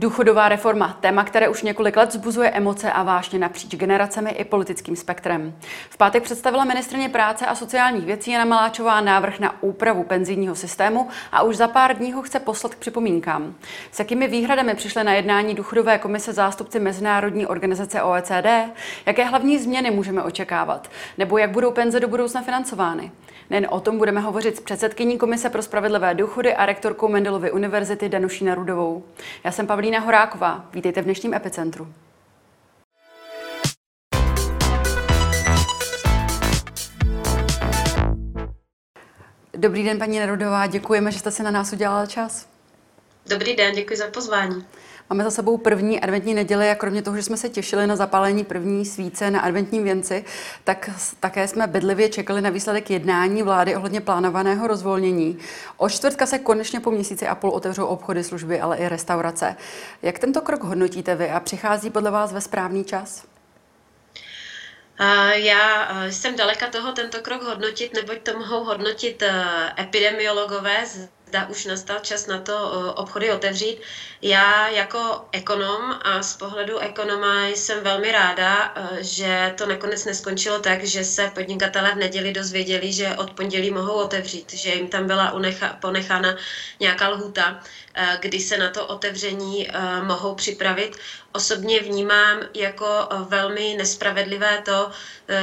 Důchodová reforma, téma, které už několik let zbuzuje emoce a vášně napříč generacemi i politickým spektrem. V pátek představila ministrně práce a sociálních věcí Jana Maláčová návrh na úpravu penzijního systému a už za pár dní ho chce poslat k připomínkám. S jakými výhradami přišly na jednání důchodové komise zástupci Mezinárodní organizace OECD? Jaké hlavní změny můžeme očekávat? Nebo jak budou penze do budoucna financovány? Nejen o tom budeme hovořit s předsedkyní Komise pro spravedlivé důchody a rektorkou Mendelovy univerzity Danuší Rudovou. Já jsem Pavlína Horáková. Vítejte v dnešním epicentru. Dobrý den, paní Nerudová. Děkujeme, že jste si na nás udělala čas. Dobrý den, děkuji za pozvání. Máme za sebou první adventní neděli a kromě toho, že jsme se těšili na zapálení první svíce na adventním věnci, tak také jsme bedlivě čekali na výsledek jednání vlády ohledně plánovaného rozvolnění. O čtvrtka se konečně po měsíci a půl otevřou obchody, služby, ale i restaurace. Jak tento krok hodnotíte vy a přichází podle vás ve správný čas? Já jsem daleka toho tento krok hodnotit, neboť to mohou hodnotit e, epidemiologové zda už nastal čas na to eh, obchody otevřít. Já jako ekonom a z pohledu ekonoma jsem velmi ráda, eh, že to nakonec neskončilo tak, že se podnikatelé v neděli dozvěděli, že od pondělí mohou otevřít, že jim tam byla unecha, ponechána nějaká lhuta, kdy se na to otevření mohou připravit. Osobně vnímám jako velmi nespravedlivé to,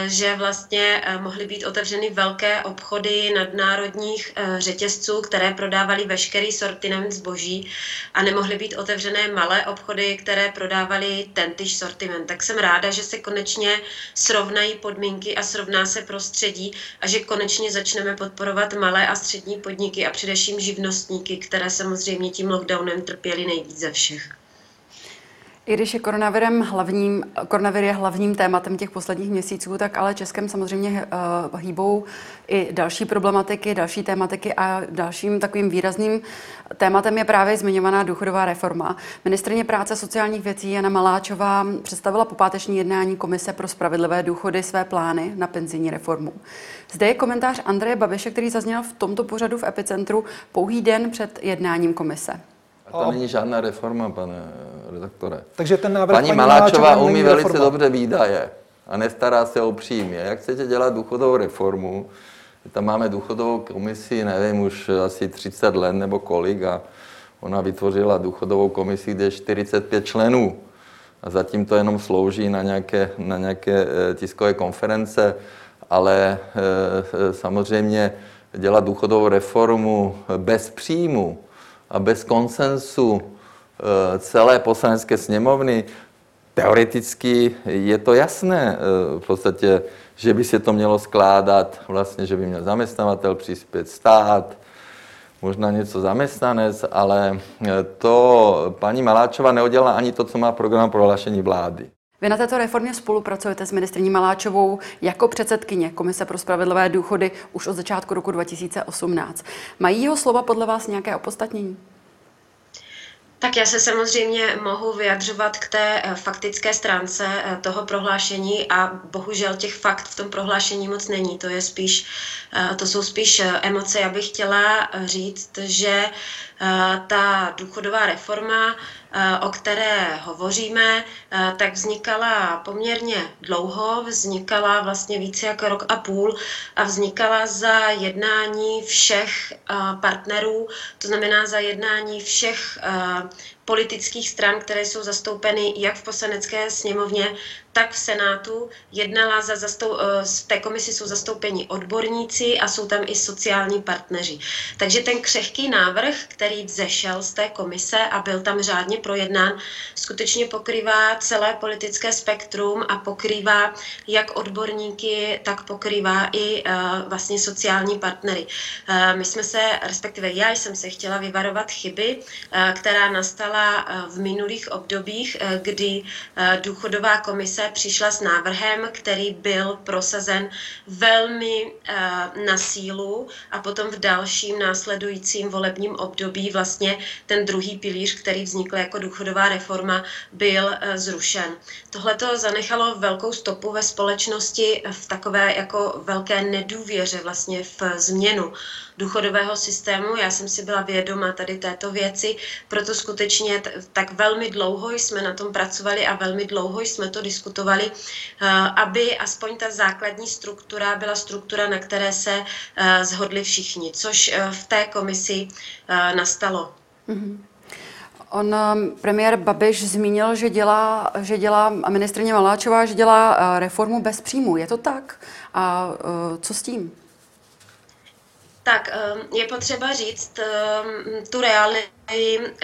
že vlastně mohly být otevřeny velké obchody nadnárodních řetězců, které prodávali veškerý sortiment zboží a nemohly být otevřené malé obchody, které prodávali tentýž sortiment. Tak jsem ráda, že se konečně srovnají podmínky a srovná se prostředí a že konečně začneme podporovat malé a střední podniky a především živnostníky, které samozřejmě tím lockdownem trpěly nejvíc ze všech. I když je koronavirem hlavním, koronavir je hlavním tématem těch posledních měsíců, tak ale Českem samozřejmě uh, hýbou i další problematiky, další tématiky a dalším takovým výrazným tématem je právě zmiňovaná důchodová reforma. Ministrině práce sociálních věcí Jana Maláčová představila po páteční jednání Komise pro spravedlivé důchody své plány na penzijní reformu. Zde je komentář Andreje Babiše, který zazněl v tomto pořadu v Epicentru pouhý den před jednáním komise. A to není žádná reforma, pane redaktore. Takže ten návrh paní, paní Maláčová umí velice reforma. dobře výdaje a nestará se o příjmy. Jak chcete dělat důchodovou reformu, tam máme důchodovou komisi, nevím, už asi 30 let nebo kolik a ona vytvořila důchodovou komisi, kde je 45 členů a zatím to jenom slouží na nějaké, na nějaké eh, tiskové konference, ale e, samozřejmě dělat důchodovou reformu bez příjmu, a bez konsensu eh, celé poslanecké sněmovny, teoreticky je to jasné eh, v podstatě, že by se to mělo skládat vlastně, že by měl zaměstnavatel přispět stát, možná něco zaměstnanec, ale eh, to paní Maláčová neudělala ani to, co má program prohlášení vlády. Vy na této reformě spolupracujete s ministrní Maláčovou jako předsedkyně Komise pro spravedlivé důchody už od začátku roku 2018. Mají jeho slova podle vás nějaké opodstatnění? Tak já se samozřejmě mohu vyjadřovat k té eh, faktické stránce eh, toho prohlášení a bohužel těch fakt v tom prohlášení moc není. To, je spíš, eh, to jsou spíš emoce. Já bych chtěla říct, že ta důchodová reforma o které hovoříme, eh, tak vznikala poměrně dlouho, vznikala vlastně více jak rok a půl a vznikala za jednání všech eh, partnerů, to znamená za jednání všech politických stran, které jsou zastoupeny jak v poslanecké sněmovně, tak v Senátu. Jednala za zastou, eh, v té komisi jsou zastoupeni odborníci a jsou tam i sociální partneři. Takže ten křehký návrh, který vzešel z té komise a byl tam řádně projednán, skutečně pokrývá celé politické spektrum a pokrývá jak odborníky, tak pokrývá i uh, vlastně sociální partnery. Uh, my jsme se, respektive já jsem se chtěla vyvarovat chyby, uh, která nastala v minulých obdobích, kdy důchodová komise přišla s návrhem, který byl prosazen velmi uh, na sílu a potom v dalším následujícím volebním období vlastně ten druhý pilíř, který vznikl jako důchodová reforma, byl uh, zrušen. Tohle to zanechalo velkou stopu ve společnosti v takové jako velké nedůvěře vlastně v změnu důchodového systému. Já jsem si byla vědoma tady této věci, proto skutečně skutečně tak velmi dlouho jsme na tom pracovali a velmi dlouho jsme to diskutovali, aby aspoň ta základní struktura byla struktura, na které se zhodli všichni, což v té komisi nastalo. Mm-hmm. On, premiér Babiš, zmínil, že dělá, že dělá a ministrině Maláčová, že dělá reformu bez příjmu. Je to tak? A co s tím? Tak um, je potřeba říct um, tu realitu,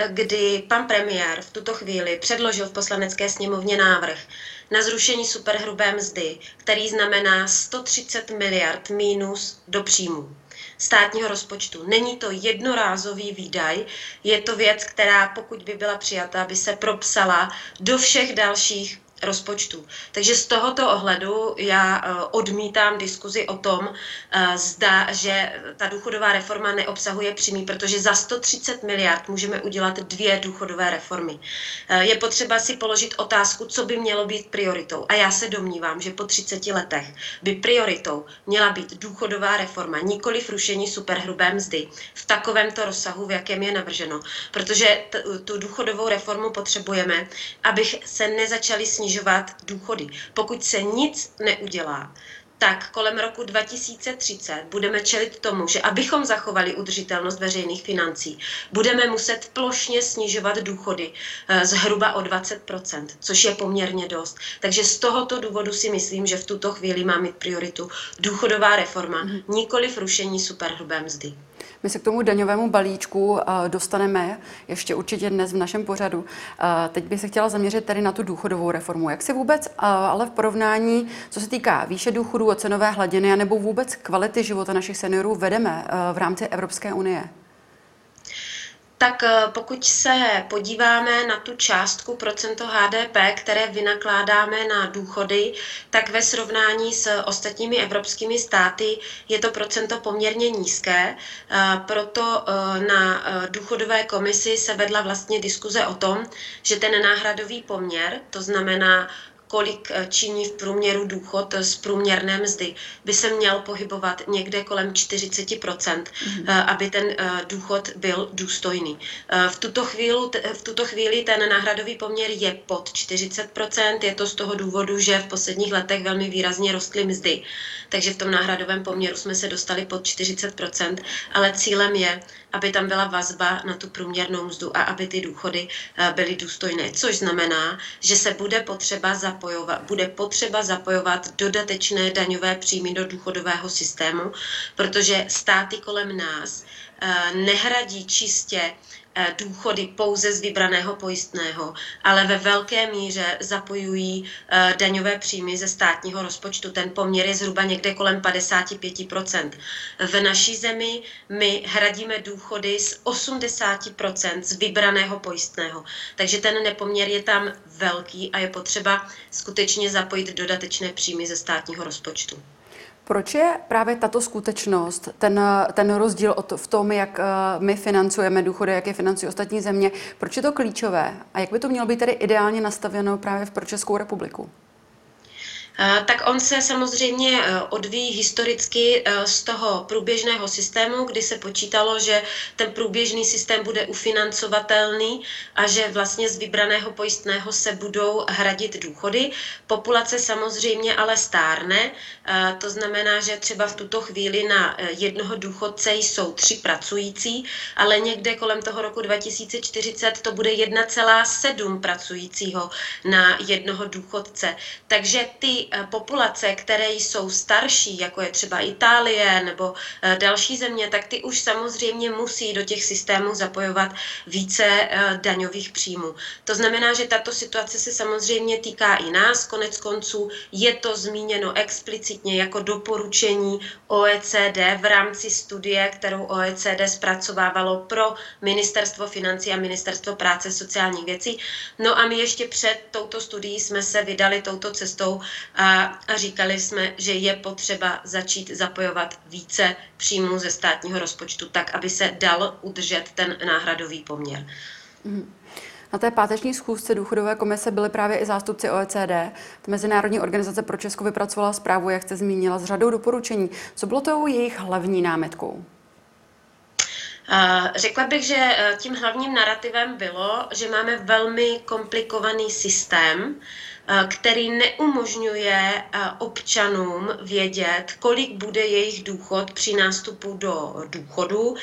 kdy pan premiér v tuto chvíli předložil v poslanecké sněmovně návrh na zrušení superhrubé mzdy, který znamená 130 miliard mínus do příjmů státního rozpočtu. Není to jednorázový výdaj, je to věc, která pokud by byla přijata, by se propsala do všech dalších rozpočtu. Takže z tohoto ohledu já eh, odmítám diskuzi o tom, eh, zda, že ta důchodová reforma neobsahuje přímý, protože za 130 miliard můžeme udělat dvě důchodové reformy. Eh, je potřeba si položit otázku, co by mělo být prioritou. A já se domnívám, že po 30 letech by prioritou měla být důchodová reforma, nikoli rušení superhrubé mzdy v takovémto rozsahu, v jakém je navrženo. Protože tu důchodovou reformu potřebujeme, abych se nezačali snižovat snižovat důchody. Pokud se nic neudělá, tak kolem roku 2030 budeme čelit tomu, že abychom zachovali udržitelnost veřejných financí, budeme muset plošně snižovat důchody eh, zhruba o 20%, což je poměrně dost. Takže z tohoto důvodu si myslím, že v tuto chvíli má mít prioritu důchodová reforma, mhm. nikoli rušení superhrubé mzdy. My se k tomu daňovému balíčku eh, dostaneme ještě určitě dnes v našem pořadu. Eh, teď bych se chtěla zaměřit tady na tu důchodovou reformu. Jak si vůbec, eh, ale v porovnání, co se týká výše důchodů, cenové hladiny, nebo vůbec kvality života našich seniorů vedeme v rámci Evropské unie? Tak eh, pokud se podíváme na tu částku procento HDP, které vynakládáme na důchody, tak ve srovnání s ostatními evropskými státy je to procento poměrně nízké. Eh, proto eh, na důchodové komisi se vedla vlastně diskuze o tom, že ten náhradový poměr, to znamená kolik eh, činí v průměru důchod z průměrné mzdy, by se měl pohybovat někde kolem 40%, mm-hmm. aby ten eh, důchod byl důstojný. V tuto, chvíli, v tuto chvíli ten náhradový poměr je pod 40%, je to z toho důvodu, že v posledních letech velmi výrazně rostly mzdy, takže v tom náhradovém poměru jsme se dostali pod 40%, ale cílem je, aby tam byla vazba na tu průměrnou mzdu a aby ty důchody byly důstojné, což znamená, že se bude potřeba zapojovat, bude potřeba zapojovat dodatečné daňové příjmy do důchodového systému, protože státy kolem nás eh, nehradí čistě Eh, důchody pouze z vybraného pojistného, ale ve velké míře zapojují eh, daňové příjmy ze státního rozpočtu. Ten poměr je zhruba někde kolem 55%. V naší zemi my hradíme důchody z 80% z vybraného pojistného. Takže ten nepoměr je tam velký a je potřeba skutečně zapojit dodatečné příjmy ze státního rozpočtu. Proč je právě tato skutečnost, ten, ten rozdíl od, v tom, jak eh, my financujeme důchody, jak je financují ostatní země, proč je to klíčové a jak by to mělo být tedy ideálně nastaveno právě pro Českou republiku? Tak on se samozřejmě e, odvíjí historicky e, z toho průběžného systému, kdy se počítalo, že ten průběžný systém bude ufinancovatelný a že vlastně z vybraného pojistného se budou hradit důchody. Populace samozřejmě ale stárne, to znamená, že třeba v tuto chvíli na jednoho důchodce jsou tři pracující, ale někde kolem toho roku 2040 to bude 1,7 pracujícího na jednoho důchodce. Takže ty Eh, populace, které jsou starší, jako je třeba Itálie nebo eh, další země, tak ty už samozřejmě musí do těch systémů zapojovat více eh, daňových příjmů. To znamená, že tato situace se samozřejmě týká i nás, konec konců je to zmíněno explicitně jako doporučení OECD v rámci studie, kterou OECD zpracovávalo pro Ministerstvo financí a Ministerstvo práce sociálních věcí. No a my ještě před touto studií jsme se vydali touto cestou a, a říkali jsme, že je potřeba začít zapojovat více příjmů ze státního rozpočtu, tak aby se dal udržet ten náhradový poměr. Mm. Na té páteční schůzce důchodové komise byly právě i zástupci OECD. Mezinárodní organizace pro Česko vypracovala zprávu, jak jste zmínila, s řadou doporučení. Co bylo tou jejich hlavní námetkou? Řekla bych, že tím hlavním narrativem bylo, že máme velmi komplikovaný systém, Eh, který neumožňuje eh, občanům vědět, kolik bude jejich důchod při nástupu do důchodu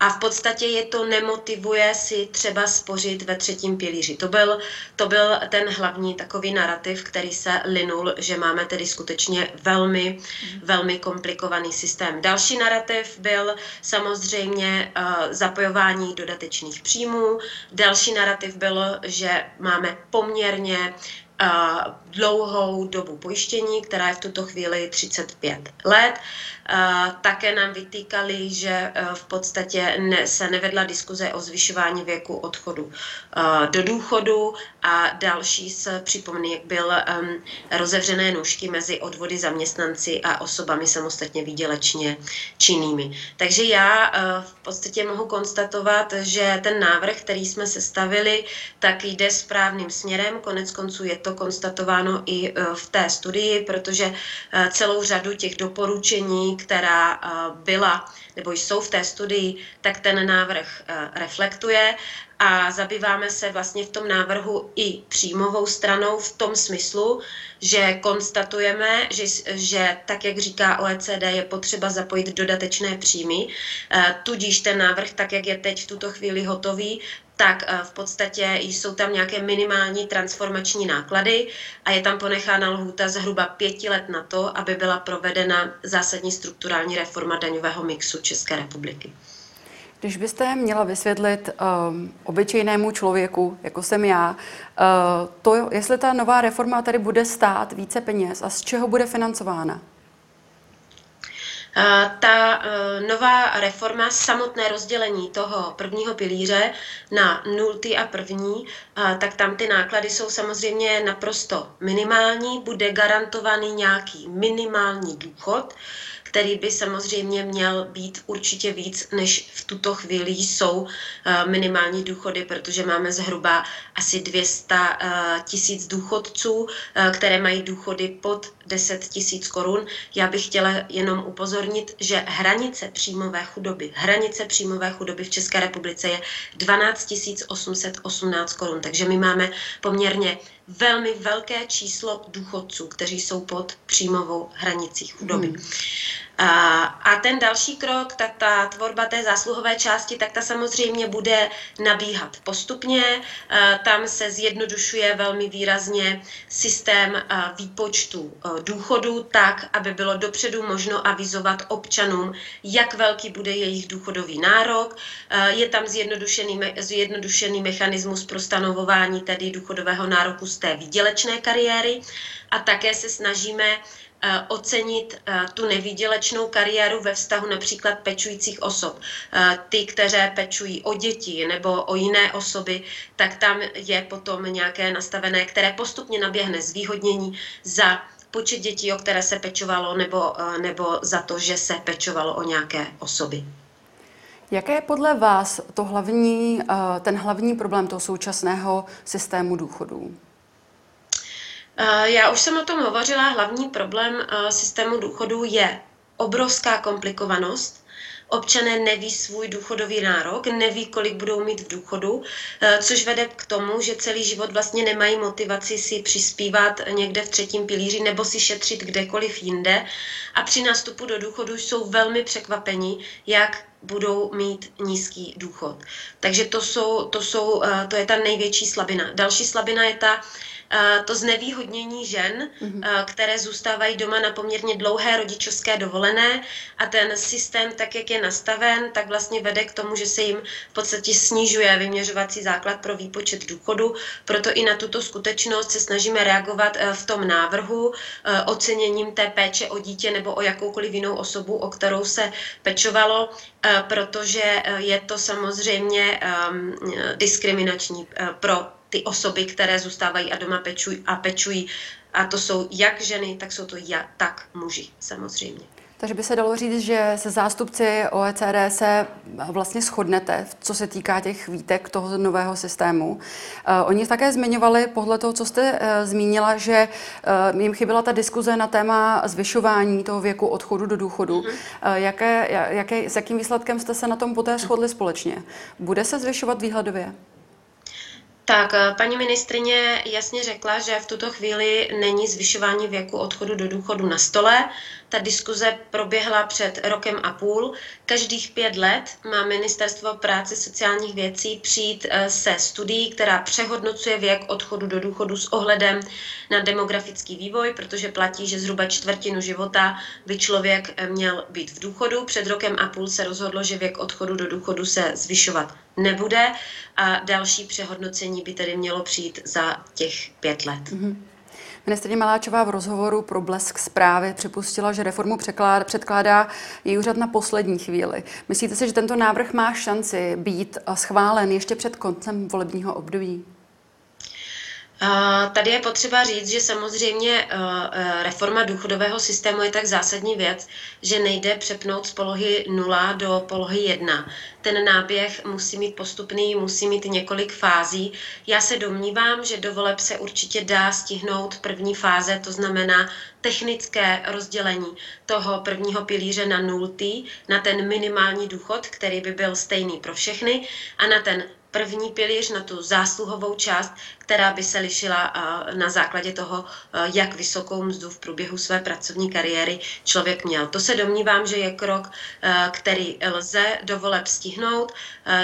a v podstatě je to nemotivuje si třeba spořit ve třetím pilíři. To byl, to byl ten hlavní takový narrativ, který se linul, že máme tedy skutečně velmi, velmi komplikovaný systém. Další narrativ byl samozřejmě uh, zapojování dodatečných příjmů. Další narrativ byl, že máme poměrně dlouhou dobu pojištění, která je v tuto chvíli 35 let. Také nám vytýkali, že e, v podstatě se nevedla diskuze o zvyšování věku odchodu e, do důchodu a další z připomínek byl rozevřené nůžky mezi odvody zaměstnanci a osobami samostatně výdělečně činnými. Takže já e, v podstatě mohu konstatovat, že ten návrh, který jsme sestavili, tak jde správným směrem. Konec konců je to konstatováno i v té studii, protože celou řadu těch doporučení, která eh, byla nebo jsou v té studii, tak ten návrh reflektuje. A zabýváme se vlastně v tom návrhu i příjmovou stranou v tom smyslu, že konstatujeme, že, že tak, jak říká OECD, je potřeba zapojit dodatečné příjmy, tudíž ten návrh, tak jak je teď v tuto chvíli hotový, tak eh, v podstatě jsou tam nějaké minimální transformační náklady a je tam ponechána lhůta zhruba pěti let na to, aby byla provedena zásadní strukturální reforma daňového mixu České republiky. Když byste měla vysvětlit um, obyčejnému člověku, jako jsem já, uh, to, jestli ta nová reforma tady bude stát více peněz a z čeho bude financována? Ta e, nová reforma, samotné rozdělení toho prvního pilíře na nultý a první, tak tam ty náklady jsou samozřejmě naprosto minimální, bude garantovaný nějaký minimální důchod, který by samozřejmě měl být určitě víc, než v tuto chvíli jsou eh, minimální důchody, protože máme zhruba asi 200 eh, tisíc důchodců, eh, které mají důchody pod 10 tisíc korun. Já bych chtěla jenom upozornit, že hranice příjmové chudoby, hranice příjmové chudoby v České republice je 12 818 korun, takže my máme poměrně velmi velké číslo důchodců, kteří jsou pod příjmovou hranicí chudoby. Hmm. A, a ten další krok, ta, ta tvorba té zásluhové části, tak ta samozřejmě bude nabíhat postupně. A, tam se zjednodušuje velmi výrazně systém a, výpočtu a, důchodu tak, aby bylo dopředu možno avizovat občanům, jak velký bude jejich důchodový nárok. Je tam zjednodušený, zjednodušený mechanismus pro stanovování tedy důchodového nároku z té výdělečné kariéry a také se snažíme ocenit eh, tu nevýdělečnou kariéru ve vztahu například pečujících osob. Eh, ty, které pečují o děti nebo o jiné osoby, tak tam je potom nějaké nastavené, které postupně naběhne zvýhodnění za počet dětí, o které se pečovalo, nebo, nebo za to, že se pečovalo o nějaké osoby. Jaké je podle vás to hlavní, ten hlavní problém toho současného systému důchodů? Eh, já už jsem o tom hovořila, hlavní problém eh, systému důchodů je obrovská komplikovanost. Občané neví svůj důchodový nárok, neví, kolik budou mít v důchodu, eh, což vede k tomu, že celý život vlastně nemají motivaci si přispívat někde v třetím pilíři nebo si šetřit kdekoliv jinde. A při nástupu do důchodu jsou velmi překvapení, jak budou mít nízký důchod. Takže to, jsou, to, jsou, to je ta největší slabina. Další slabina je ta, to znevýhodnění žen, mm-hmm. které zůstávají doma na poměrně dlouhé rodičovské dovolené a ten systém, tak jak je nastaven, tak vlastně vede k tomu, že se jim v podstatě snižuje vyměřovací základ pro výpočet důchodu. Proto i na tuto skutečnost se snažíme reagovat e, v tom návrhu e, oceněním té péče o dítě nebo o jakoukoliv jinou osobu, o kterou se pečovalo, protože je to samozřejmě diskriminační pro ty osoby, které zůstávají a doma pečují a pečují. A to jsou jak ženy, tak jsou to ja, tak muži samozřejmě. Takže by se dalo říct, že se zástupci OECD se vlastně shodnete, co se týká těch výtek toho nového systému. Uh, oni také zmiňovali, podle toho, co jste uh, zmínila, že jim chyběla ta diskuze na téma zvyšování toho věku odchodu do důchodu. Mm-hmm. Jaké, jaké, s jakým výsledkem jste se na tom poté shodli společně? Bude se zvyšovat výhledově? Tak, eh, paní ministrině jasně řekla, že v tuto chvíli není zvyšování věku odchodu do důchodu na stole. Ta diskuze proběhla před rokem a půl. Každých pět let má Ministerstvo práce sociálních věcí přijít eh, se studií, která přehodnocuje věk odchodu do důchodu s ohledem na demografický vývoj, protože platí, že zhruba čtvrtinu života by člověk eh, měl být v důchodu. Před rokem a půl se rozhodlo, že věk odchodu do důchodu se zvyšovat nebude a další přehodnocení by tedy mělo přijít za těch pět let. Mm-hmm. Ministrně Maláčová v rozhovoru pro Blesk zprávy připustila, že reformu překlád, předkládá její úřad na poslední chvíli. Myslíte si, že tento návrh má šanci být schválen ještě před koncem volebního období? Tady je potřeba říct, že samozřejmě eh, eh, reforma důchodového systému je tak zásadní věc, že nejde přepnout z polohy 0 do polohy 1. Ten náběh musí mít postupný, musí mít několik fází. Já se domnívám, že do voleb se určitě dá stihnout první fáze, to znamená technické rozdělení toho prvního pilíře na nultý, na ten minimální důchod, který by byl stejný pro všechny, a na ten první pilíř, na tu zásluhovou část, která by se lišila na základě toho, jak vysokou mzdu v průběhu své pracovní kariéry člověk měl. To se domnívám, že je krok, který lze do voleb stihnout.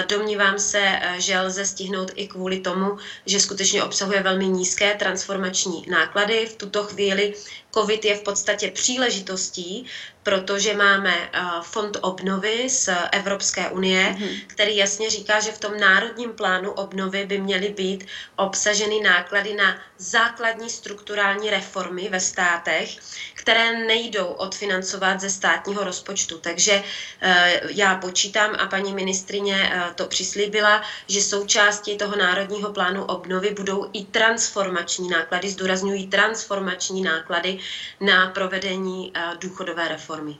Domnívám se, že lze stihnout i kvůli tomu, že skutečně obsahuje velmi nízké transformační náklady. V tuto chvíli COVID je v podstatě příležitostí, protože máme fond obnovy z Evropské unie, mm-hmm. který jasně říká, že v tom národním plánu obnovy by měly být obsaženy náklady na základní strukturální reformy ve státech, které nejdou odfinancovat ze státního rozpočtu. Takže e, já počítám a paní ministrině e, to přislíbila, že součástí toho národního plánu obnovy budou i transformační náklady, zdůrazňují transformační náklady na provedení eh, důchodové reformy.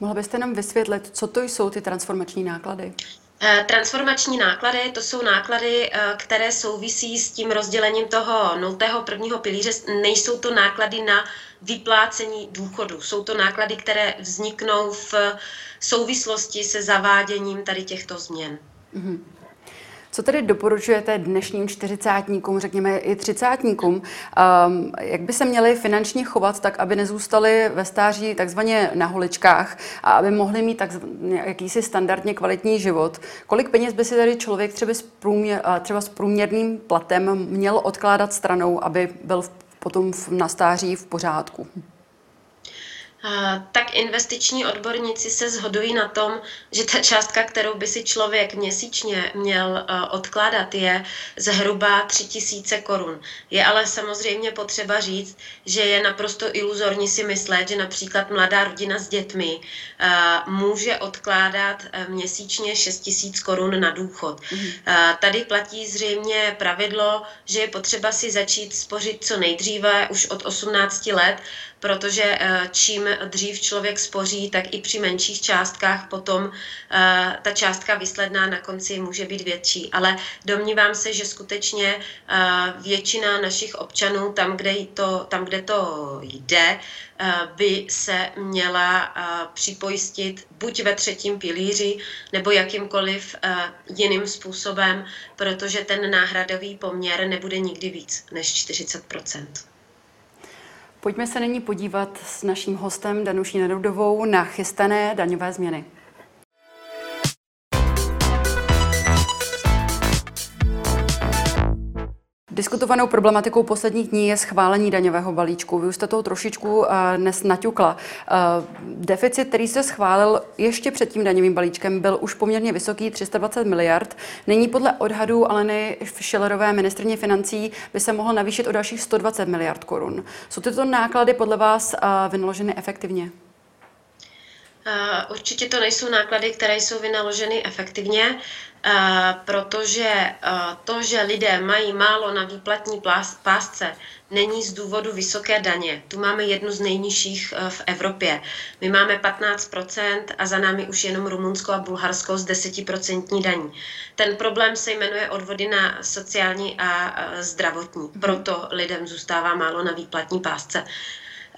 Mohla byste nám vysvětlit, co to jsou ty transformační náklady? Eh, transformační náklady, to jsou náklady, eh, které souvisí s tím rozdělením toho nultého prvního pilíře. Nejsou to náklady na vyplácení důchodu. Jsou to náklady, které vzniknou v souvislosti se zaváděním tady těchto změn. Mm-hmm. Co tedy doporučujete dnešním čtyřicátníkům, řekněme i třicátníkům, um, jak by se měli finančně chovat tak, aby nezůstali ve stáří takzvaně na holičkách a aby mohli mít tak, jakýsi standardně kvalitní život? Kolik peněz by si tady člověk třeba s, průměr, třeba s průměrným platem měl odkládat stranou, aby byl potom na stáří v pořádku? Tak investiční odborníci se shodují na tom, že ta částka, kterou by si člověk měsíčně měl odkládat, je zhruba 3000 korun. Je ale samozřejmě potřeba říct, že je naprosto iluzorní si myslet, že například mladá rodina s dětmi může odkládat měsíčně 6000 korun na důchod. Mhm. Tady platí zřejmě pravidlo, že je potřeba si začít spořit co nejdříve, už od 18 let, protože eh, čím dřív člověk spoří, tak i při menších částkách potom eh, ta částka výsledná na konci může být větší. Ale domnívám se, že skutečně eh, většina našich občanů, tam, kde to, tam, kde to jde, by se měla připojistit buď ve třetím pilíři, nebo jakýmkoliv jiným způsobem, protože ten náhradový poměr nebude nikdy víc než 40 Pojďme se nyní podívat s naším hostem Danuší Nerudovou na chystané daňové změny. Diskutovanou problematikou posledních dní je schválení daňového balíčku. Vy už jste toho trošičku uh, dnes naťukla. Uh, deficit, který se schválil ještě před tím daňovým balíčkem, byl už poměrně vysoký, 320 miliard. Nyní podle odhadů Aleny Šilerové ministrně financí by se mohl navýšit o dalších 120 miliard korun. Jsou tyto náklady podle vás uh, vynaloženy efektivně? Určitě to nejsou náklady, které jsou vynaloženy efektivně, protože to, že lidé mají málo na výplatní pásce, není z důvodu vysoké daně. Tu máme jednu z nejnižších v Evropě. My máme 15% a za námi už jenom Rumunsko a Bulharsko s 10% daní. Ten problém se jmenuje odvody na sociální a zdravotní. Proto lidem zůstává málo na výplatní pásce.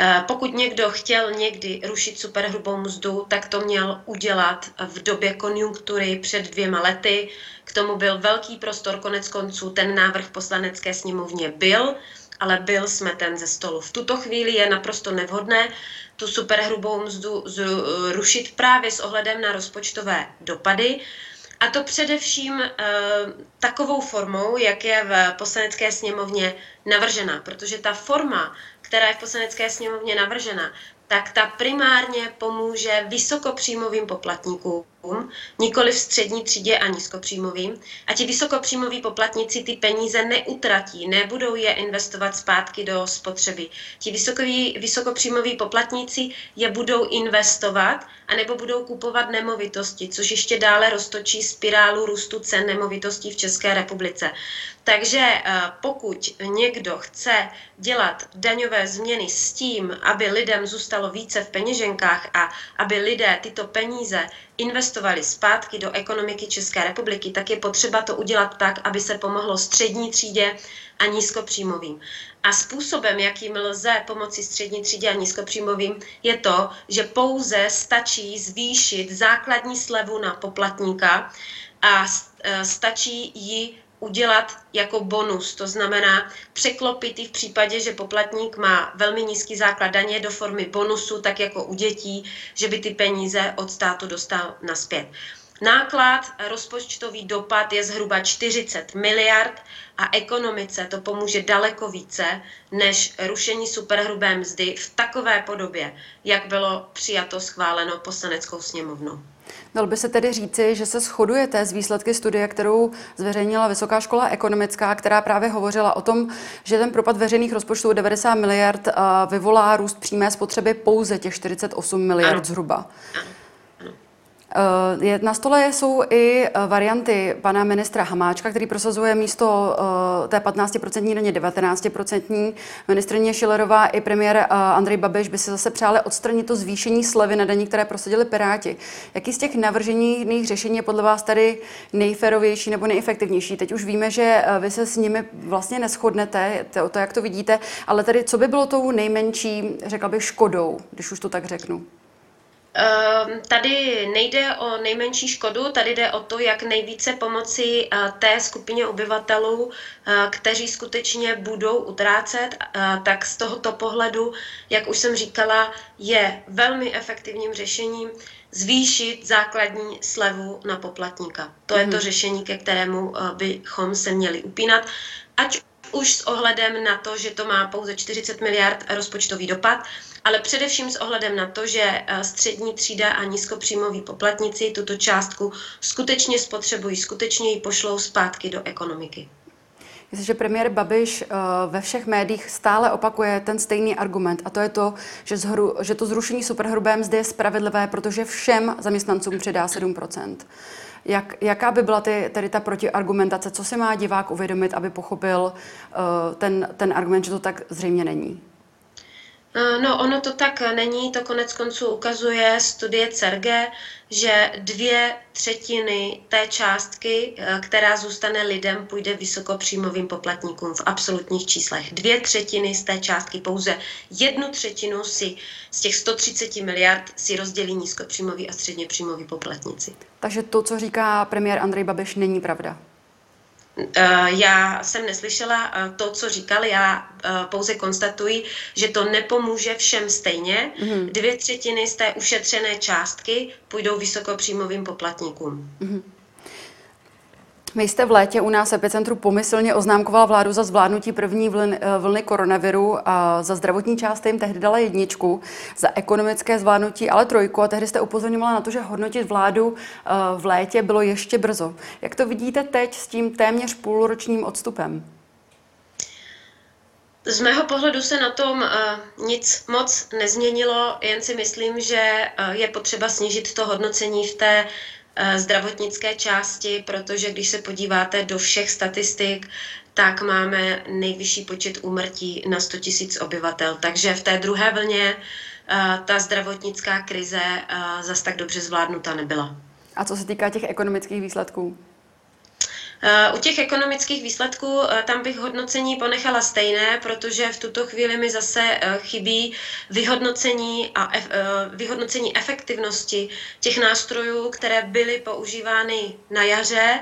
Eh, pokud někdo chtěl někdy rušit superhrubou mzdu, tak to měl udělat v době konjunktury před dvěma lety. K tomu byl velký prostor, konec konců ten návrh poslanecké sněmovně byl, ale byl smeten ze stolu. V tuto chvíli je naprosto nevhodné tu superhrubou mzdu rušit právě s ohledem na rozpočtové dopady. A to především e, takovou formou, jak je v poslanecké sněmovně navržena, protože ta forma která je v poslanecké sněmovně navržena, tak ta primárně pomůže vysokopříjmovým poplatníkům, nikoli v střední třídě a nízkopříjmovým. A ti vysokopříjmoví poplatníci ty peníze neutratí, nebudou je investovat zpátky do spotřeby. Ti vysokoví, vysokopříjmoví poplatníci je budou investovat anebo budou kupovat nemovitosti, což ještě dále roztočí spirálu růstu cen nemovitostí v České republice. Takže eh, pokud někdo chce dělat daňové změny s tím, aby lidem zůstalo více v peněženkách a aby lidé tyto peníze investovali zpátky do ekonomiky České republiky, tak je potřeba to udělat tak, aby se pomohlo střední třídě a nízkopříjmovým. A způsobem, jakým lze pomoci střední třídě a nízkopříjmovým, je to, že pouze stačí zvýšit základní slevu na poplatníka a e, stačí ji udělat jako bonus, to znamená překlopit i v případě, že poplatník má velmi nízký základ daně do formy bonusu, tak jako u dětí, že by ty peníze od státu dostal naspět. Náklad, rozpočtový dopad je zhruba 40 miliard a ekonomice to pomůže daleko více než rušení superhrubé mzdy v takové podobě, jak bylo přijato schváleno poslaneckou sněmovnou. Dal by se tedy říci, že se shodujete z výsledky studie, kterou zveřejnila Vysoká škola ekonomická, která právě hovořila o tom, že ten propad veřejných rozpočtů 90 miliard vyvolá růst přímé spotřeby pouze těch 48 miliard ano. zhruba. Ano. Eh, na stole jsou i eh, varianty pana ministra Hamáčka, který prosazuje místo uh, té 15% daně 19%. Ministrině Šilerová i premiér Andrej Babiš by si zase přáli odstranit to zvýšení slevy na daní, které prosadili Piráti. Jaký z těch navržených řešení je podle vás tady nejferovější nebo nejefektivnější? Teď už víme, že vy se s nimi vlastně neschodnete, to, to jak to vidíte, ale tady co by bylo tou nejmenší, řekla bych, škodou, když už to tak řeknu? Ehm, tady nejde o nejmenší škodu, tady jde o to, jak nejvíce pomoci eh, té skupině obyvatelů, eh, kteří skutečně budou utrácet, eh, tak z tohoto pohledu, jak už jsem říkala, je velmi efektivním řešením zvýšit základní slevu na poplatníka. To je to mhm. řešení, ke kterému bychom se měli upínat, ať už s ohledem na to, že to má pouze 40 miliard rozpočtový dopad, ale především s ohledem na to, že eh, střední třída a nízkopříjmoví poplatníci tuto částku skutečně spotřebují, skutečně ji pošlou zpátky do ekonomiky. Jestliže premiér Babiš eh, ve všech médiích stále opakuje ten stejný argument, a to je to, že, zhru, že to zrušení superhrubé mzdy je spravedlivé, protože všem zaměstnancům přidá 7 jak, jaká by byla ty, tedy ta protiargumentace? Co si má divák uvědomit, aby pochopil uh, ten, ten argument, že to tak zřejmě není? Eh, no, ono to tak není, to konec konců ukazuje studie CERGE, že dvě třetiny té částky, eh, která zůstane lidem, půjde vysokopříjmovým poplatníkům v absolutních číslech. Dvě třetiny z té částky, pouze jednu třetinu si z těch 130 miliard si rozdělí nízkopříjmoví a středněpříjmoví poplatníci. Takže to, co říká premiér Andrej Babiš, není pravda? Eh, já jsem neslyšela eh, to, co říkal, já eh, pouze konstatuji, že to nepomůže všem stejně. Mm-hmm. Dvě třetiny z té ušetřené částky půjdou vysokopříjmovým poplatníkům. Mm-hmm. Vy jste v létě u nás epicentru pomyslně oznámkovala vládu za zvládnutí první vlny, eh, vlny koronaviru a za zdravotní část jim tehdy dala jedničku, za ekonomické zvládnutí ale trojku a tehdy jste upozorňovala na to, že hodnotit vládu eh, v létě bylo ještě brzo. Jak to vidíte teď s tím téměř půlročním odstupem? Z mého pohledu se na tom uh, nic moc nezměnilo, jen si myslím, že uh, je potřeba snížit to hodnocení v té zdravotnické části, protože když se podíváte do všech statistik, tak máme nejvyšší počet úmrtí na 100 000 obyvatel. Takže v té druhé vlně ta zdravotnická krize zas tak dobře zvládnuta nebyla. A co se týká těch ekonomických výsledků? U těch ekonomických výsledků tam bych hodnocení ponechala stejné, protože v tuto chvíli mi zase e, chybí vyhodnocení a e, vyhodnocení efektivnosti těch nástrojů, které byly používány na jaře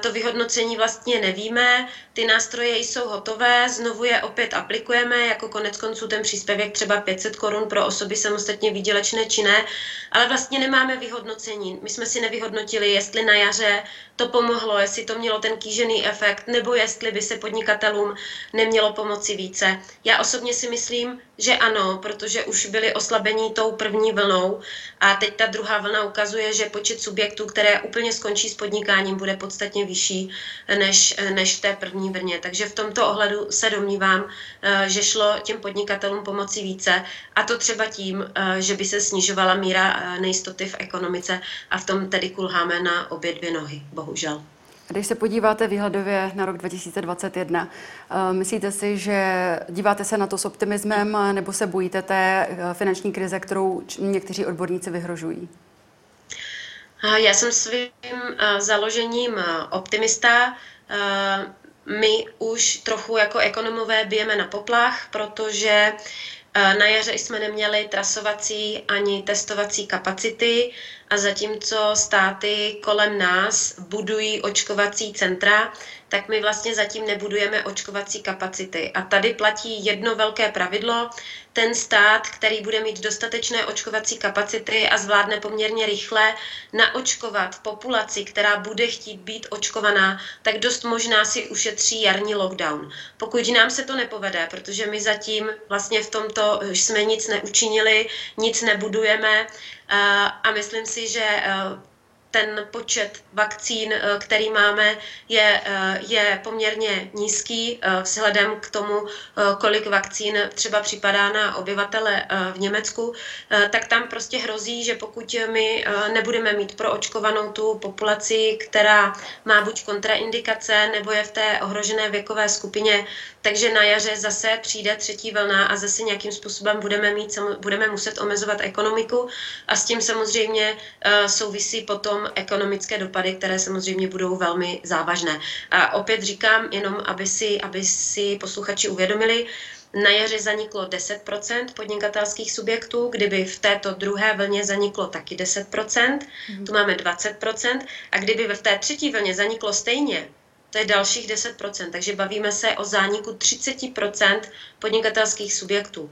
to vyhodnocení vlastně nevíme, ty nástroje jsou hotové, znovu je opět aplikujeme, jako konec konců ten příspěvek třeba 500 korun pro osoby samostatně výdělečné či ne, ale vlastně nemáme vyhodnocení. My jsme si nevyhodnotili, jestli na jaře to pomohlo, jestli to mělo ten kýžený efekt, nebo jestli by se podnikatelům nemělo pomoci více. Já osobně si myslím, že ano, protože už byli oslabení tou první vlnou a teď ta druhá vlna ukazuje, že počet subjektů, které úplně skončí s podnikáním, bude podstatně vyšší než, než v té první vlně. Takže v tomto ohledu se domnívám, eh, že šlo těm podnikatelům pomoci více a to třeba tím, eh, že by se snižovala míra eh, nejistoty v ekonomice a v tom tedy kulháme na obě dvě nohy, bohužel. Když se podíváte výhledově na rok 2021, eh, myslíte si, že díváte se na to s optimismem nebo se bojíte té eh, finanční krize, kterou někteří odborníci vyhrožují? Já jsem svým eh, založením optimista. My už trochu jako ekonomové bijeme na poplach, protože na jaře jsme neměli trasovací ani testovací kapacity a zatímco státy kolem nás budují očkovací centra, tak my vlastně zatím nebudujeme očkovací kapacity. A tady platí jedno velké pravidlo. Ten stát, který bude mít dostatečné očkovací kapacity a zvládne poměrně rychle naočkovat populaci, která bude chtít být očkovaná, tak dost možná si ušetří jarní lockdown. Pokud nám se to nepovede, protože my zatím vlastně v tomto jsme nic neučinili, nic nebudujeme, a myslím si, že ten počet vakcín, eh, který máme, je, eh, je poměrně nízký eh, vzhledem k tomu, kolik vakcín třeba připadá na obyvatele v Německu, tak tam prostě hrozí, že pokud my nebudeme mít proočkovanou tu populaci, která má buď kontraindikace, nebo je v té ohrožené věkové skupině, takže na jaře zase přijde třetí vlna a zase nějakým způsobem budeme, mít, budeme muset omezovat ekonomiku. A s tím samozřejmě souvisí potom potom ekonomické dopady, které samozřejmě budou velmi závažné. A opět říkám, jenom aby si, aby si posluchači uvědomili, na jaře zaniklo 10% podnikatelských subjektů, kdyby v této druhé vlně zaniklo taky 10 mm. tu máme 20% a kdyby v té třetí vlně zaniklo stejně, to je dalších 10%, takže bavíme se o zániku 30% podnikatelských subjektů.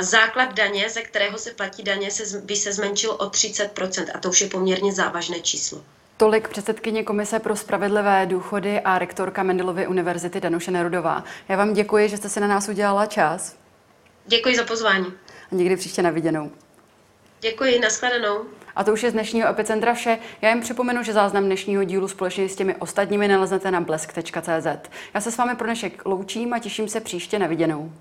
Základ daně, ze kterého se platí daně, se, by se zmenšil o 30% a to už je poměrně závažné číslo. Tolik předsedkyně Komise pro spravedlivé důchody a rektorka Mendelovy univerzity Danuše Nerudová. Já vám děkuji, že jste si na nás udělala čas. Děkuji za pozvání. A někdy příště na viděnou. Děkuji, nashledanou. A to už je z dnešního Epicentra vše. Já jen připomenu, že záznam dnešního dílu společně s těmi ostatními naleznete na blesk.cz. Já se s vámi pro dnešek loučím a těším se příště na viděnou.